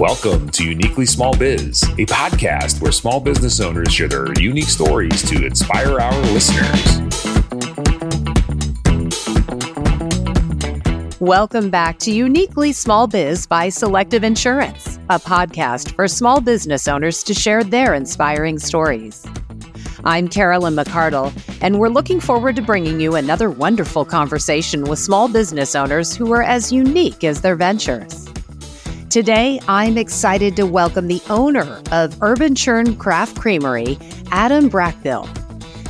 Welcome to Uniquely Small Biz, a podcast where small business owners share their unique stories to inspire our listeners. Welcome back to Uniquely Small Biz by Selective Insurance, a podcast for small business owners to share their inspiring stories. I'm Carolyn McArdle, and we're looking forward to bringing you another wonderful conversation with small business owners who are as unique as their ventures. Today, I'm excited to welcome the owner of Urban Churn Craft Creamery, Adam Brackbill.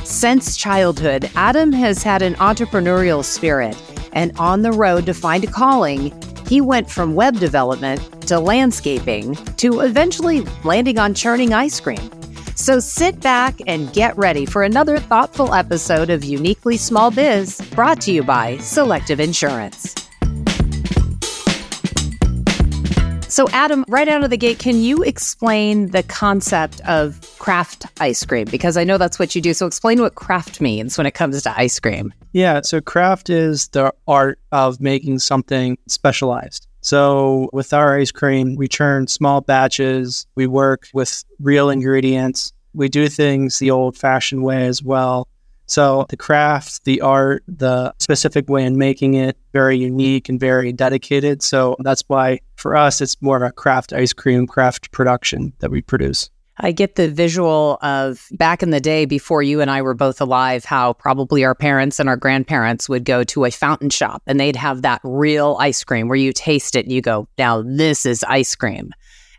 Since childhood, Adam has had an entrepreneurial spirit, and on the road to find a calling, he went from web development to landscaping to eventually landing on churning ice cream. So sit back and get ready for another thoughtful episode of Uniquely Small Biz brought to you by Selective Insurance. So, Adam, right out of the gate, can you explain the concept of craft ice cream? Because I know that's what you do. So, explain what craft means when it comes to ice cream. Yeah. So, craft is the art of making something specialized. So, with our ice cream, we churn small batches, we work with real ingredients, we do things the old fashioned way as well. So, the craft, the art, the specific way in making it, very unique and very dedicated. So, that's why for us, it's more of a craft ice cream, craft production that we produce. I get the visual of back in the day before you and I were both alive, how probably our parents and our grandparents would go to a fountain shop and they'd have that real ice cream where you taste it and you go, now this is ice cream.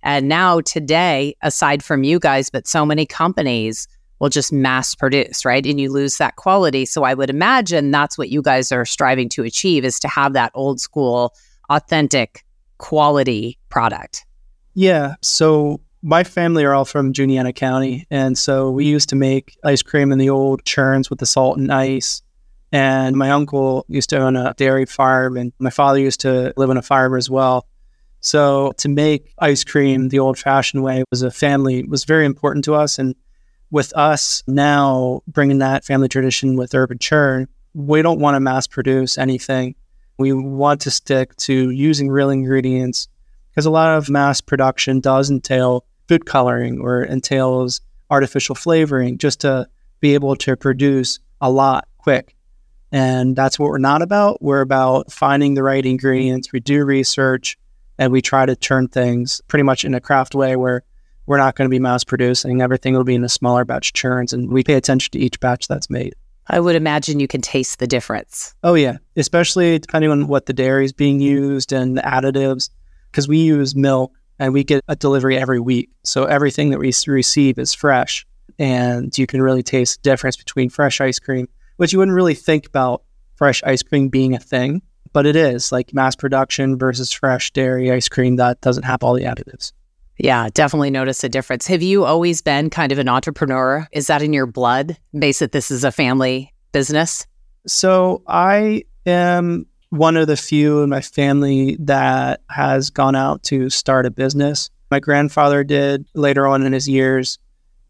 And now today, aside from you guys, but so many companies will just mass produce, right? And you lose that quality. So I would imagine that's what you guys are striving to achieve is to have that old school, authentic quality product. Yeah. So my family are all from Juniata County, and so we used to make ice cream in the old churns with the salt and ice. And my uncle used to own a dairy farm, and my father used to live on a farm as well. So to make ice cream the old-fashioned way was a family was very important to us. And with us now bringing that family tradition with Urban Churn, we don't want to mass produce anything. We want to stick to using real ingredients because a lot of mass production does entail food coloring or entails artificial flavoring just to be able to produce a lot quick. And that's what we're not about. We're about finding the right ingredients. We do research and we try to turn things pretty much in a craft way where we're not going to be mass producing. Everything will be in a smaller batch churns and we pay attention to each batch that's made. I would imagine you can taste the difference. Oh, yeah. Especially depending on what the dairy is being used and the additives, because we use milk and we get a delivery every week. So everything that we receive is fresh, and you can really taste the difference between fresh ice cream, which you wouldn't really think about fresh ice cream being a thing, but it is like mass production versus fresh dairy ice cream that doesn't have all the additives. Yeah, definitely notice a difference. Have you always been kind of an entrepreneur? Is that in your blood? Base that this is a family business? So I am one of the few in my family that has gone out to start a business. My grandfather did later on in his years.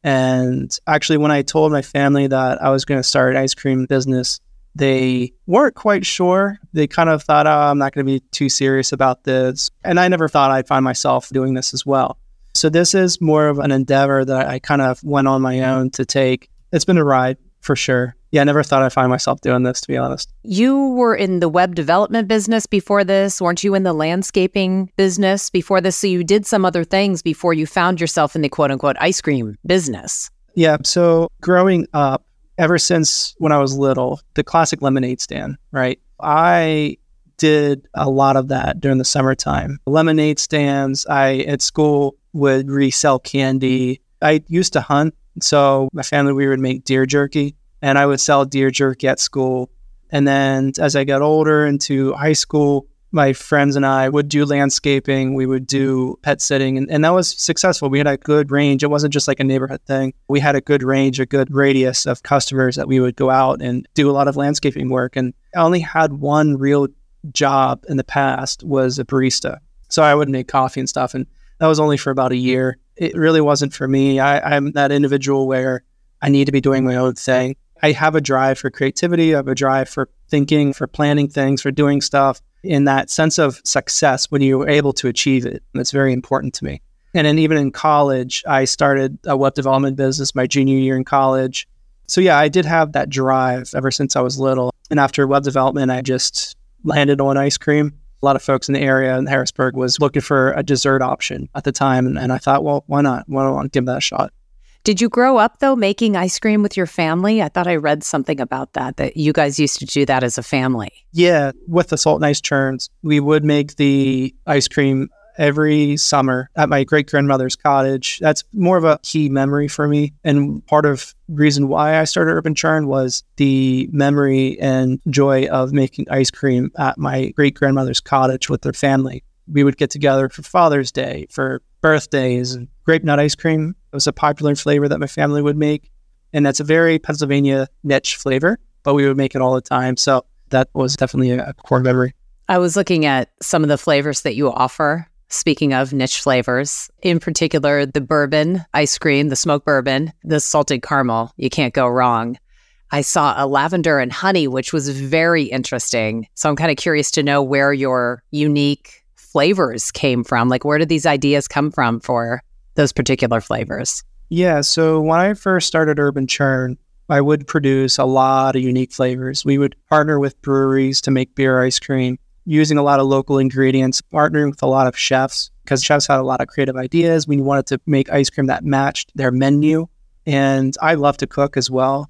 And actually, when I told my family that I was going to start an ice cream business, they weren't quite sure. They kind of thought, oh, I'm not going to be too serious about this. And I never thought I'd find myself doing this as well. So, this is more of an endeavor that I kind of went on my own to take. It's been a ride for sure yeah, I never thought I'd find myself doing this, to be honest. You were in the web development business before this. Weren't you in the landscaping business before this? So you did some other things before you found yourself in the quote unquote ice cream business. Yeah. So growing up, ever since when I was little, the classic lemonade stand, right? I did a lot of that during the summertime. Lemonade stands, I at school would resell candy. I used to hunt. So my family, we would make deer jerky and I would sell deer jerky at school. And then as I got older into high school, my friends and I would do landscaping, we would do pet sitting, and, and that was successful. We had a good range. It wasn't just like a neighborhood thing. We had a good range, a good radius of customers that we would go out and do a lot of landscaping work. And I only had one real job in the past was a barista. So I would make coffee and stuff. And that was only for about a mm-hmm. year. It really wasn't for me. I, I'm that individual where I need to be doing my own thing. I have a drive for creativity. I have a drive for thinking, for planning things, for doing stuff. In that sense of success when you were able to achieve it. That's very important to me. And then even in college, I started a web development business my junior year in college. So yeah, I did have that drive ever since I was little. And after web development, I just landed on ice cream. A lot of folks in the area in Harrisburg was looking for a dessert option at the time. And, and I thought, well, why not? Why don't I give that a shot? Did you grow up though making ice cream with your family? I thought I read something about that, that you guys used to do that as a family. Yeah, with the salt and ice churns, we would make the ice cream every summer at my great grandmother's cottage. That's more of a key memory for me. And part of reason why I started Urban Churn was the memory and joy of making ice cream at my great grandmother's cottage with their family. We would get together for Father's Day, for birthdays, grape nut ice cream. It was a popular flavor that my family would make. And that's a very Pennsylvania niche flavor, but we would make it all the time. So that was definitely a core memory. I was looking at some of the flavors that you offer Speaking of niche flavors, in particular, the bourbon ice cream, the smoked bourbon, the salted caramel, you can't go wrong. I saw a lavender and honey, which was very interesting. So I'm kind of curious to know where your unique flavors came from. Like, where did these ideas come from for those particular flavors? Yeah. So when I first started Urban Churn, I would produce a lot of unique flavors. We would partner with breweries to make beer ice cream using a lot of local ingredients, partnering with a lot of chefs because chefs had a lot of creative ideas. We wanted to make ice cream that matched their menu. And I love to cook as well.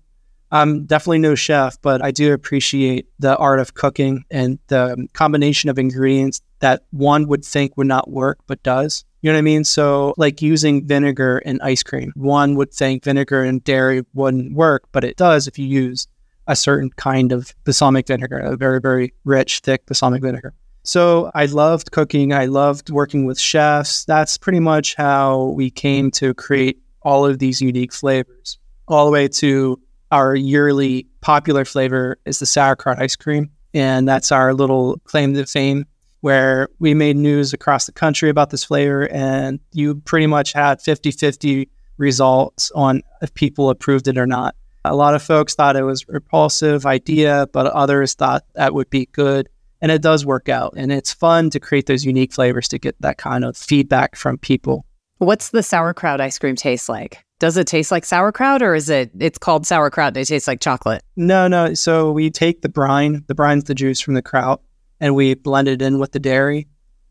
I'm definitely no chef, but I do appreciate the art of cooking and the combination of ingredients that one would think would not work, but does. You know what I mean? So, like using vinegar in ice cream, one would think vinegar and dairy wouldn't work, but it does if you use a certain kind of balsamic vinegar, a very, very rich, thick balsamic vinegar. So I loved cooking. I loved working with chefs. That's pretty much how we came to create all of these unique flavors, all the way to our yearly popular flavor is the sauerkraut ice cream. And that's our little claim to fame where we made news across the country about this flavor. And you pretty much had 50 50 results on if people approved it or not. A lot of folks thought it was a repulsive idea, but others thought that would be good. And it does work out. And it's fun to create those unique flavors to get that kind of feedback from people. What's the sauerkraut ice cream taste like? Does it taste like sauerkraut or is it it's called sauerkraut and it tastes like chocolate? No, no. So we take the brine, the brine's the juice from the kraut, and we blend it in with the dairy.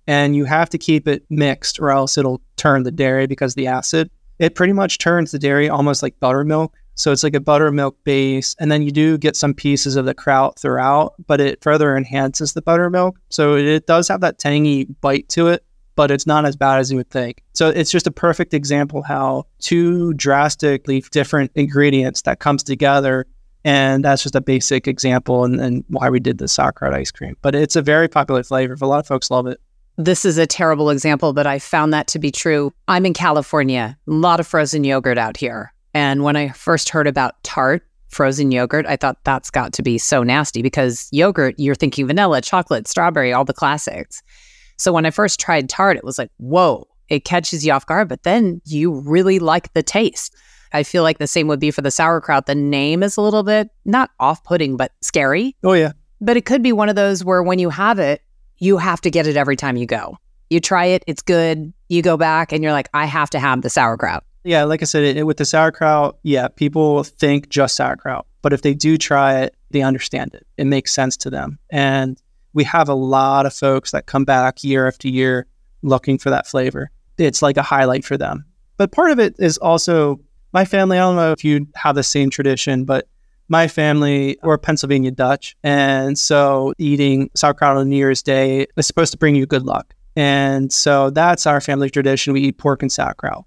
And you have to keep it mixed or else it'll turn the dairy because the acid. It pretty much turns the dairy almost like buttermilk. So it's like a buttermilk base. And then you do get some pieces of the kraut throughout, but it further enhances the buttermilk. So it does have that tangy bite to it, but it's not as bad as you would think. So it's just a perfect example how two drastically different ingredients that comes together. And that's just a basic example and, and why we did the sauerkraut ice cream. But it's a very popular flavor. A lot of folks love it. This is a terrible example, but I found that to be true. I'm in California, a lot of frozen yogurt out here. And when I first heard about tart frozen yogurt, I thought that's got to be so nasty because yogurt, you're thinking vanilla, chocolate, strawberry, all the classics. So when I first tried tart, it was like, whoa, it catches you off guard, but then you really like the taste. I feel like the same would be for the sauerkraut. The name is a little bit not off putting, but scary. Oh, yeah. But it could be one of those where when you have it, you have to get it every time you go. You try it, it's good. You go back and you're like, I have to have the sauerkraut. Yeah, like I said, it, with the sauerkraut, yeah, people think just sauerkraut. But if they do try it, they understand it. It makes sense to them. And we have a lot of folks that come back year after year looking for that flavor. It's like a highlight for them. But part of it is also my family. I don't know if you have the same tradition, but my family were Pennsylvania Dutch. And so eating sauerkraut on New Year's Day is supposed to bring you good luck. And so that's our family tradition. We eat pork and sauerkraut.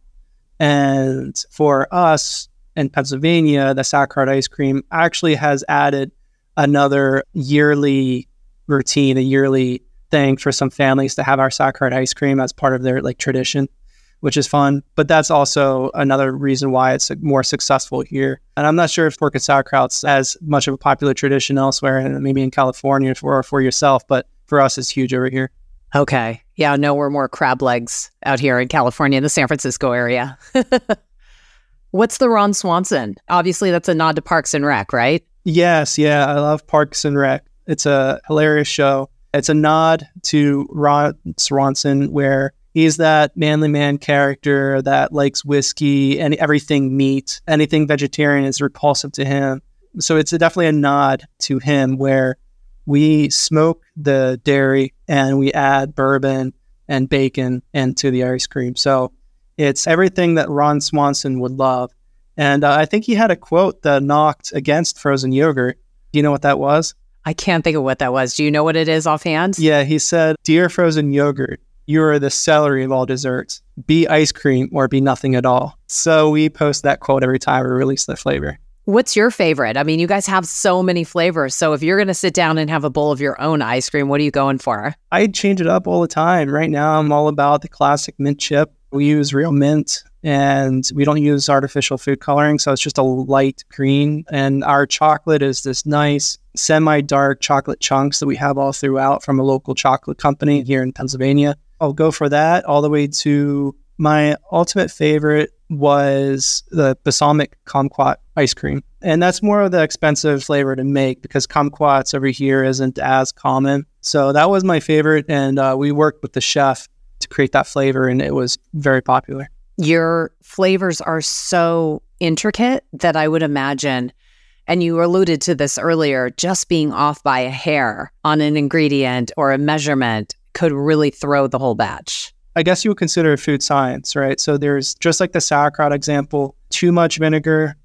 And for us in Pennsylvania, the sauerkraut ice cream actually has added another yearly routine, a yearly thing for some families to have our sauerkraut ice cream as part of their like tradition, which is fun. But that's also another reason why it's more successful here. And I'm not sure if pork and sauerkraut's as much of a popular tradition elsewhere, and maybe in California for for yourself, but for us, it's huge over here. Okay. Yeah, no, we're more crab legs out here in California, the San Francisco area. What's the Ron Swanson? Obviously, that's a nod to Parks and Rec, right? Yes. Yeah. I love Parks and Rec. It's a hilarious show. It's a nod to Ron Swanson, where he's that manly man character that likes whiskey and everything meat. Anything vegetarian is repulsive to him. So it's a, definitely a nod to him where we smoke the dairy and we add bourbon and bacon into the ice cream. So it's everything that Ron Swanson would love. And uh, I think he had a quote that knocked against frozen yogurt. Do you know what that was? I can't think of what that was. Do you know what it is offhand? Yeah, he said, Dear frozen yogurt, you are the celery of all desserts. Be ice cream or be nothing at all. So we post that quote every time we release the flavor. What's your favorite? I mean, you guys have so many flavors. So if you're going to sit down and have a bowl of your own ice cream, what are you going for? I change it up all the time. Right now, I'm all about the classic mint chip. We use real mint and we don't use artificial food coloring. So it's just a light green. And our chocolate is this nice semi dark chocolate chunks that we have all throughout from a local chocolate company here in Pennsylvania. I'll go for that all the way to my ultimate favorite was the balsamic kumquat ice cream. And that's more of the expensive flavor to make because kumquats over here isn't as common. So that was my favorite. And uh, we worked with the chef to create that flavor, and it was very popular. Your flavors are so intricate that I would imagine, and you alluded to this earlier, just being off by a hair on an ingredient or a measurement could really throw the whole batch. I guess you would consider food science, right? So there's just like the sauerkraut example, too much vinegar,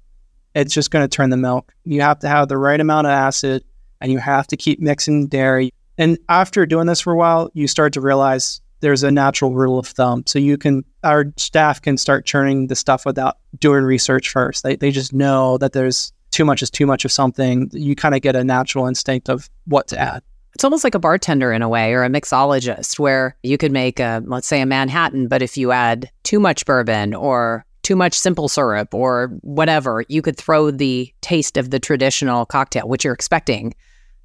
it's just going to turn the milk. You have to have the right amount of acid and you have to keep mixing dairy. And after doing this for a while, you start to realize there's a natural rule of thumb. So you can, our staff can start churning the stuff without doing research first. They, they just know that there's too much is too much of something. You kind of get a natural instinct of what to add. It's almost like a bartender in a way, or a mixologist, where you could make a, let's say, a Manhattan, but if you add too much bourbon or too much simple syrup or whatever, you could throw the taste of the traditional cocktail, which you're expecting.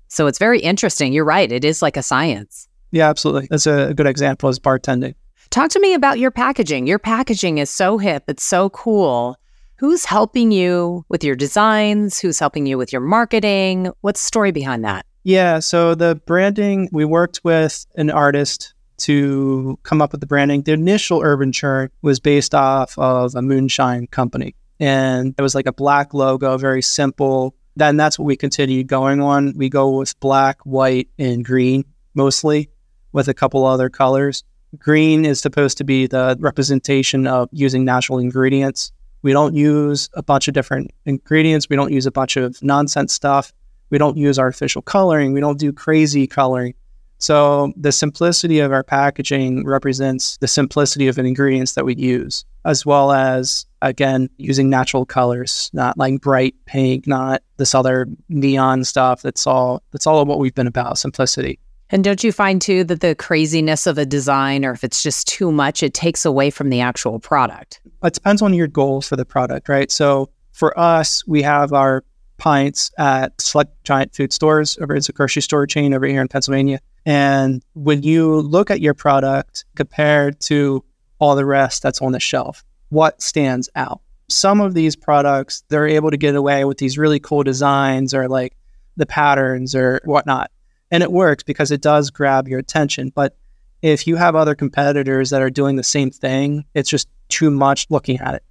So it's very interesting. You're right. It is like a science. Yeah, absolutely. That's a good example is bartending. Talk to me about your packaging. Your packaging is so hip, it's so cool. Who's helping you with your designs? Who's helping you with your marketing? What's the story behind that? Yeah, so the branding, we worked with an artist to come up with the branding. The initial Urban Churn was based off of a moonshine company. And it was like a black logo, very simple. Then that's what we continued going on. We go with black, white, and green mostly, with a couple other colors. Green is supposed to be the representation of using natural ingredients. We don't use a bunch of different ingredients. We don't use a bunch of nonsense stuff. We don't use artificial coloring. We don't do crazy coloring. So the simplicity of our packaging represents the simplicity of the ingredients that we use, as well as again using natural colors, not like bright pink, not this other neon stuff. That's all. That's all of what we've been about simplicity. And don't you find too that the craziness of a design, or if it's just too much, it takes away from the actual product? It depends on your goals for the product, right? So for us, we have our pints at select giant food stores over it's a grocery store chain over here in Pennsylvania. And when you look at your product compared to all the rest that's on the shelf, what stands out? Some of these products, they're able to get away with these really cool designs or like the patterns or whatnot. And it works because it does grab your attention. But if you have other competitors that are doing the same thing, it's just too much looking at it.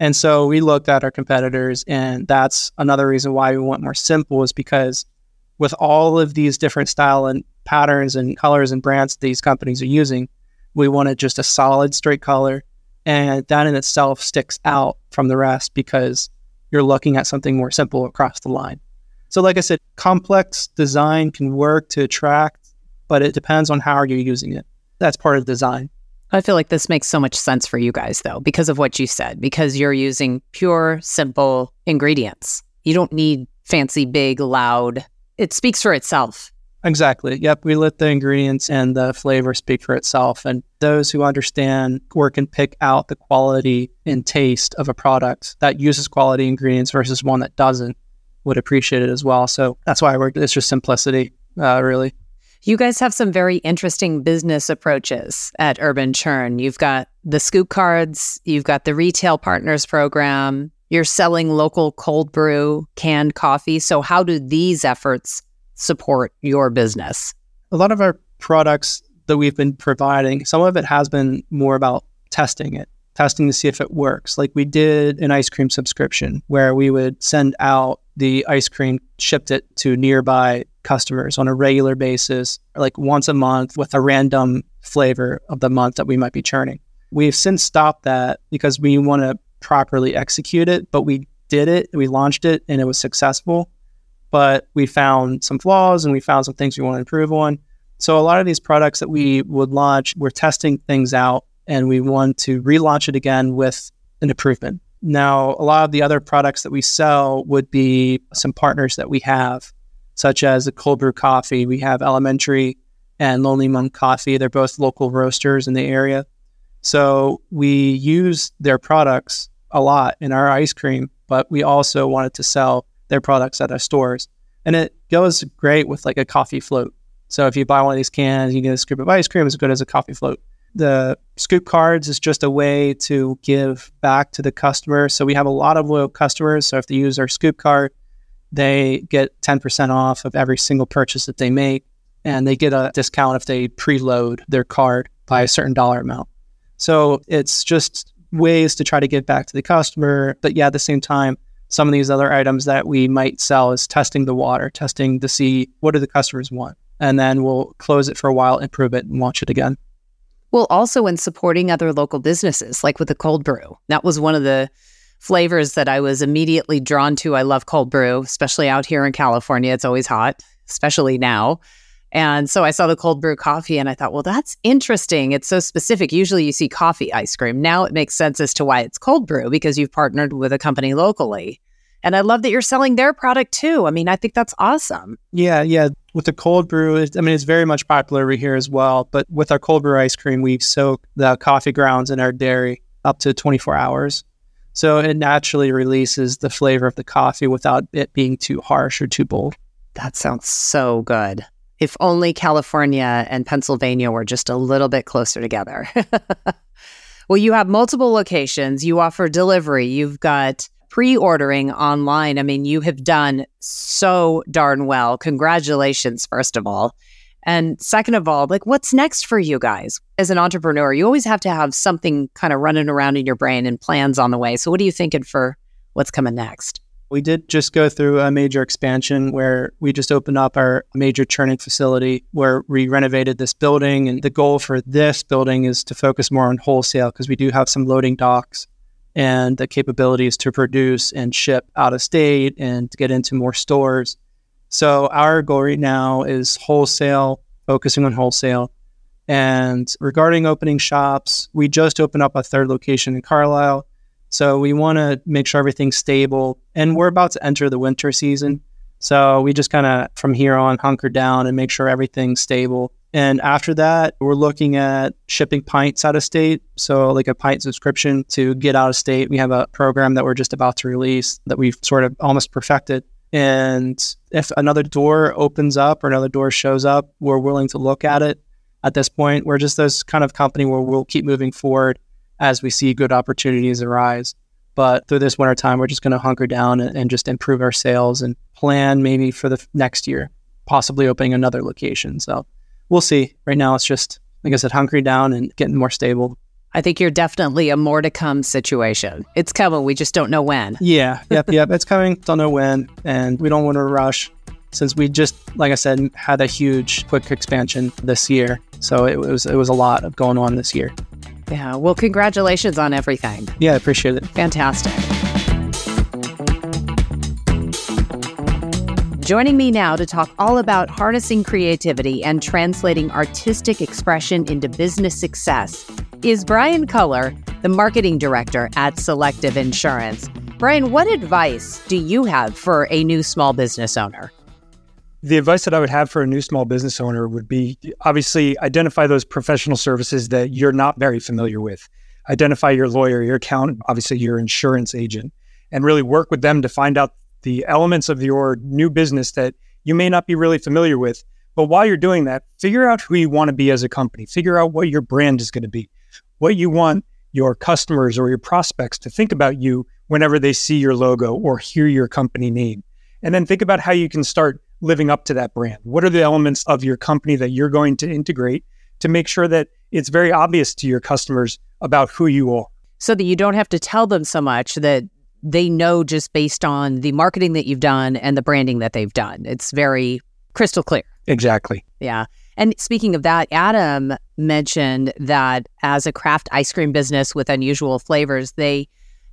And so we looked at our competitors, and that's another reason why we want more simple is because with all of these different style and patterns and colors and brands these companies are using, we wanted just a solid straight color. And that in itself sticks out from the rest because you're looking at something more simple across the line. So, like I said, complex design can work to attract, but it depends on how you're using it. That's part of design. I feel like this makes so much sense for you guys, though, because of what you said, because you're using pure, simple ingredients. You don't need fancy, big, loud. It speaks for itself. Exactly. Yep. We let the ingredients and the flavor speak for itself. And those who understand or can pick out the quality and taste of a product that uses quality ingredients versus one that doesn't would appreciate it as well. So that's why we're, it's just simplicity, uh, really. You guys have some very interesting business approaches at Urban Churn. You've got the scoop cards, you've got the retail partners program, you're selling local cold brew, canned coffee. So, how do these efforts support your business? A lot of our products that we've been providing, some of it has been more about testing it, testing to see if it works. Like we did an ice cream subscription where we would send out the ice cream, shipped it to nearby customers on a regular basis, like once a month with a random flavor of the month that we might be churning. We've since stopped that because we want to properly execute it, but we did it, we launched it, and it was successful. But we found some flaws and we found some things we want to improve on. So a lot of these products that we would launch, we're testing things out and we want to relaunch it again with an improvement. Now, a lot of the other products that we sell would be some partners that we have, such as the cold brew coffee. We have Elementary and Lonely Monk Coffee. They're both local roasters in the area. So we use their products a lot in our ice cream, but we also wanted to sell their products at our stores. And it goes great with like a coffee float. So if you buy one of these cans, you get a scoop of ice cream as good as a coffee float. The scoop cards is just a way to give back to the customer. So we have a lot of loyal customers. So if they use our scoop card, they get 10% off of every single purchase that they make. And they get a discount if they preload their card by a certain dollar amount. So it's just ways to try to give back to the customer. But yeah, at the same time, some of these other items that we might sell is testing the water, testing to see what do the customers want. And then we'll close it for a while, improve it, and launch it again. Well, also in supporting other local businesses, like with the cold brew. That was one of the flavors that I was immediately drawn to. I love cold brew, especially out here in California. It's always hot, especially now. And so I saw the cold brew coffee and I thought, well, that's interesting. It's so specific. Usually you see coffee ice cream. Now it makes sense as to why it's cold brew because you've partnered with a company locally. And I love that you're selling their product too. I mean, I think that's awesome. Yeah, yeah. With the cold brew, I mean, it's very much popular over here as well. But with our cold brew ice cream, we soak the coffee grounds in our dairy up to 24 hours. So it naturally releases the flavor of the coffee without it being too harsh or too bold. That sounds so good. If only California and Pennsylvania were just a little bit closer together. well, you have multiple locations, you offer delivery, you've got pre ordering online. I mean, you have done so darn well. Congratulations, first of all. And second of all, like what's next for you guys? As an entrepreneur, you always have to have something kind of running around in your brain and plans on the way. So, what are you thinking for what's coming next? We did just go through a major expansion where we just opened up our major churning facility where we renovated this building. And the goal for this building is to focus more on wholesale because we do have some loading docks and the capabilities to produce and ship out of state and get into more stores. So our goal right now is wholesale, focusing on wholesale. And regarding opening shops, we just opened up a third location in Carlisle. So we want to make sure everything's stable. And we're about to enter the winter season. So we just kind of from here on hunker down and make sure everything's stable. And after that, we're looking at shipping pints out of state. So, like a pint subscription to get out of state. We have a program that we're just about to release that we've sort of almost perfected. And if another door opens up or another door shows up, we're willing to look at it. At this point, we're just this kind of company where we'll keep moving forward as we see good opportunities arise. But through this winter time, we're just going to hunker down and, and, just improve our sales and plan maybe for the next year, possibly opening another location. So we'll see. Right now, it's just, like I said, hunkering down and getting more stable. I think you're definitely a more to come situation. It's coming. We just don't know when. Yeah. Yep. yep. It's coming. Don't know when. And we don't want to rush since we just, like I said, had a huge quick expansion this year. So it was, it was a lot of going on this year. Yeah. Well, congratulations on everything. Yeah, I appreciate it. Fantastic. Joining me now to talk all about harnessing creativity and translating artistic expression into business success is Bryan Culler, the marketing director at Selective Insurance. Bryan, what advice do you have for a new small business owner? The advice that I would have for a new small business owner would be obviously identify those professional services that you're not very familiar with. Identify your lawyer, your accountant, obviously your insurance agent, and really work with them to find out the elements of your new business that you may not be really familiar with. But while you're doing that, figure out who you want to be as a company. Figure out what your brand is going to be, what you want your customers or your prospects to think about you whenever they see your logo or hear your company name. And then think about how you can start living up to that brand? What are the elements of your company that you're going to integrate to make sure that it's very obvious to your customers about who you are? So that you don't have to tell them so much that they know just based on the marketing that you've done and the branding that they've done. It's very crystal clear. Exactly. Yeah. And speaking of that, Adam mentioned that as a craft ice cream business with unusual flavors, they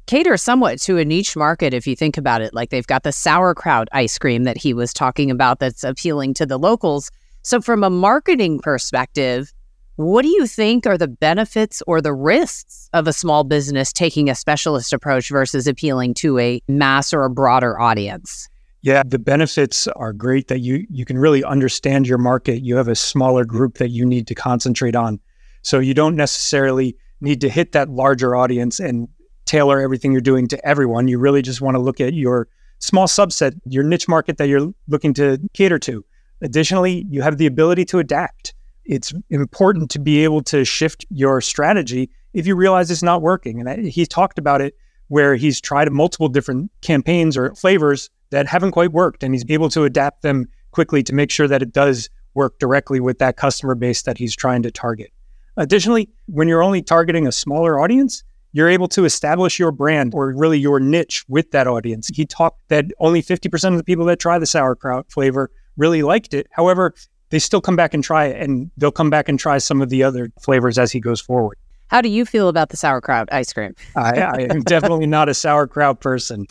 cater somewhat to a niche market if you think about it. Like they've got the sauerkraut ice cream that he was talking about that's appealing to the locals. So, from a marketing perspective, what do you think are the benefits or the risks of a small business taking a specialist approach versus appealing to a mass or a broader audience? Yeah, the benefits are great that you you can really understand your market. You have a smaller group that you need to concentrate on. So you don't necessarily need to hit that larger audience and tailor everything you're doing to everyone. You really just want to look at your small subset, your niche market that you're looking to cater to. Additionally, you have the ability to adapt. It's important to be able to shift your strategy if you realize it's not working. And he talked about it where he's tried multiple different campaigns or flavors that haven't quite worked. And he's able to adapt them quickly to make sure that it does work directly with that customer base that he's trying to target. Additionally, when you're only targeting a smaller audience, you're able to establish your brand or really your niche with that audience. He talked that only 50% of the people that try the sauerkraut flavor really liked it. However, they still come back and try it and they'll come back and try some of the other flavors as he goes forward. How do you feel about the sauerkraut ice cream? I, I am definitely not a sauerkraut person.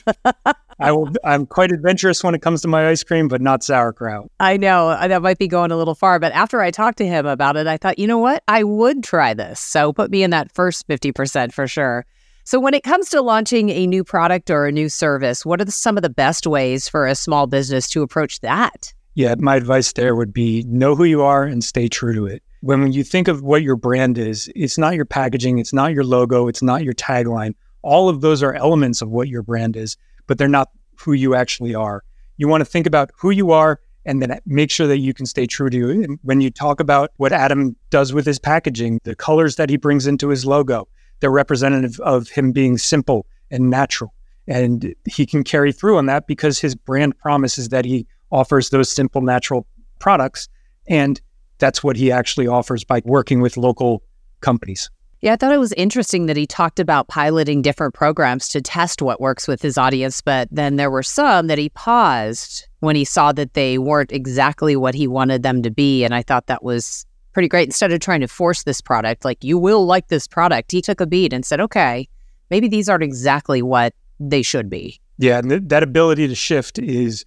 I will. I'm quite adventurous when it comes to my ice cream, but not sauerkraut. I know uh, that might be going a little far, but after I talked to him about it, I thought, you know what, I would try this. So put me in that first fifty percent for sure. So when it comes to launching a new product or a new service, what are the, some of the best ways for a small business to approach that? Yeah, my advice there would be know who you are and stay true to it. When you think of what your brand is, it's not your packaging, it's not your logo, it's not your tagline. All of those are elements of what your brand is but they're not who you actually are. You want to think about who you are and then make sure that you can stay true to you. And when you talk about what Adam does with his packaging, the colors that he brings into his logo, they're representative of him being simple and natural. And he can carry through on that because his brand promises that he offers those simple, natural products. And that's what he actually offers by working with local companies. Yeah, I thought it was interesting that he talked about piloting different programs to test what works with his audience, but then there were some that he paused when he saw that they weren't exactly what he wanted them to be. And I thought that was pretty great. Instead of trying to force this product, like, you will like this product, he took a beat and said, okay, maybe these aren't exactly what they should be. Yeah, and th- that ability to shift is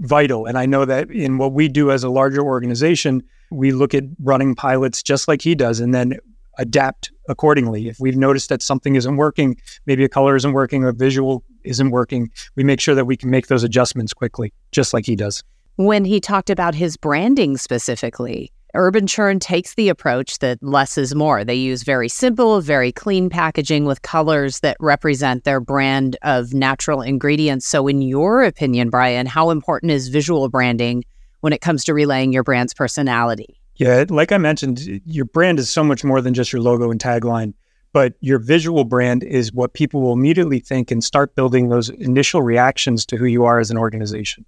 vital. And I know that in what we do as a larger organization, we look at running pilots just like he does. And then adapt accordingly. If we've noticed that something isn't working, maybe a color isn't working, a visual isn't working, we make sure that we can make those adjustments quickly, just like he does. When he talked about his branding specifically, Urban Churn takes the approach that less is more. They use very simple, very clean packaging with colors that represent their brand of natural ingredients. So, in your opinion, Bryan, how important is visual branding when it comes to relaying your brand's personality? Yeah, like I mentioned, your brand is so much more than just your logo and tagline, but your visual brand is what people will immediately think and start building those initial reactions to who you are as an organization.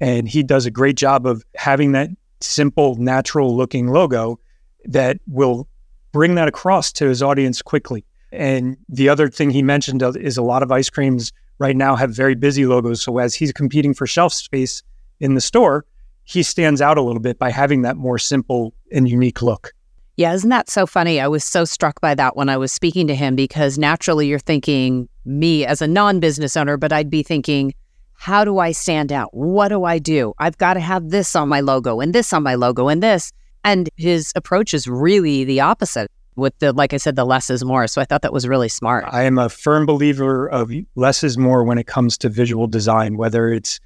And he does a great job of having that simple, natural looking logo that will bring that across to his audience quickly. And the other thing he mentioned is a lot of ice creams right now have very busy logos. So as he's competing for shelf space in the store, he stands out a little bit by having that more simple and unique look. Yeah, isn't that so funny? I was so struck by that when I was speaking to him because naturally you're thinking me as a non business owner, but I'd be thinking, how do I stand out? What do I do? I've got to have this on my logo and this on my logo and this. And his approach is really the opposite with the, like I said, the less is more. So I thought that was really smart. I am a firm believer of less is more when it comes to visual design, whether it's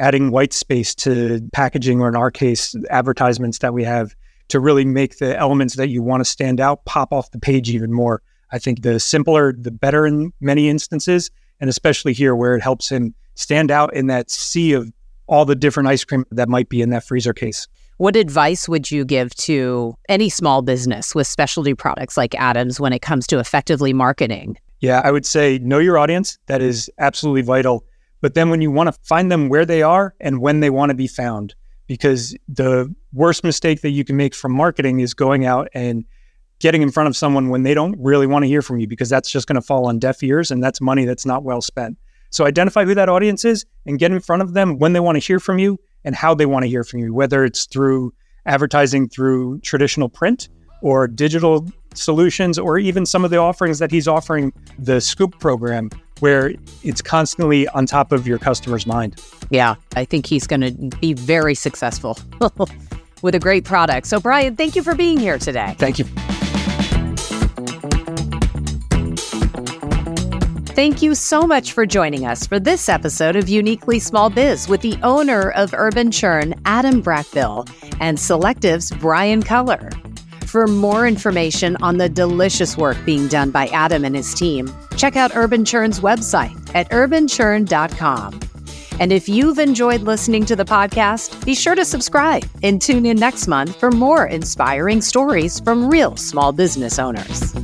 adding white space to packaging, or in our case, advertisements that we have to really make the elements that you want to stand out pop off the page even more. I think the simpler, the better in many instances, and especially here where it helps him stand out in that sea of all the different ice cream that might be in that freezer case. What advice would you give to any small business with specialty products like Adams when it comes to effectively marketing? Yeah, I would say know your audience. That is absolutely vital. But then when you want to find them where they are and when they want to be found, because the worst mistake that you can make from marketing is going out and getting in front of someone when they don't really want to hear from you because that's just going to fall on deaf ears and that's money that's not well spent. So identify who that audience is and get in front of them when they want to hear from you and how they want to hear from you, whether it's through advertising through traditional print or digital solutions or even some of the offerings that he's offering the Scoop program where it's constantly on top of your customer's mind. Yeah, I think he's going to be very successful with a great product. So, Bryan, thank you for being here today. Thank you. Thank you so much for joining us for this episode of Uniquely Small Biz with the owner of Urban Churn, Adam Brackbill, and Selective's Bryan Culler. For more information on the delicious work being done by Adam and his team, check out Urban Churn's website at urbanchurn.com. And if you've enjoyed listening to the podcast, be sure to subscribe and tune in next month for more inspiring stories from real small business owners.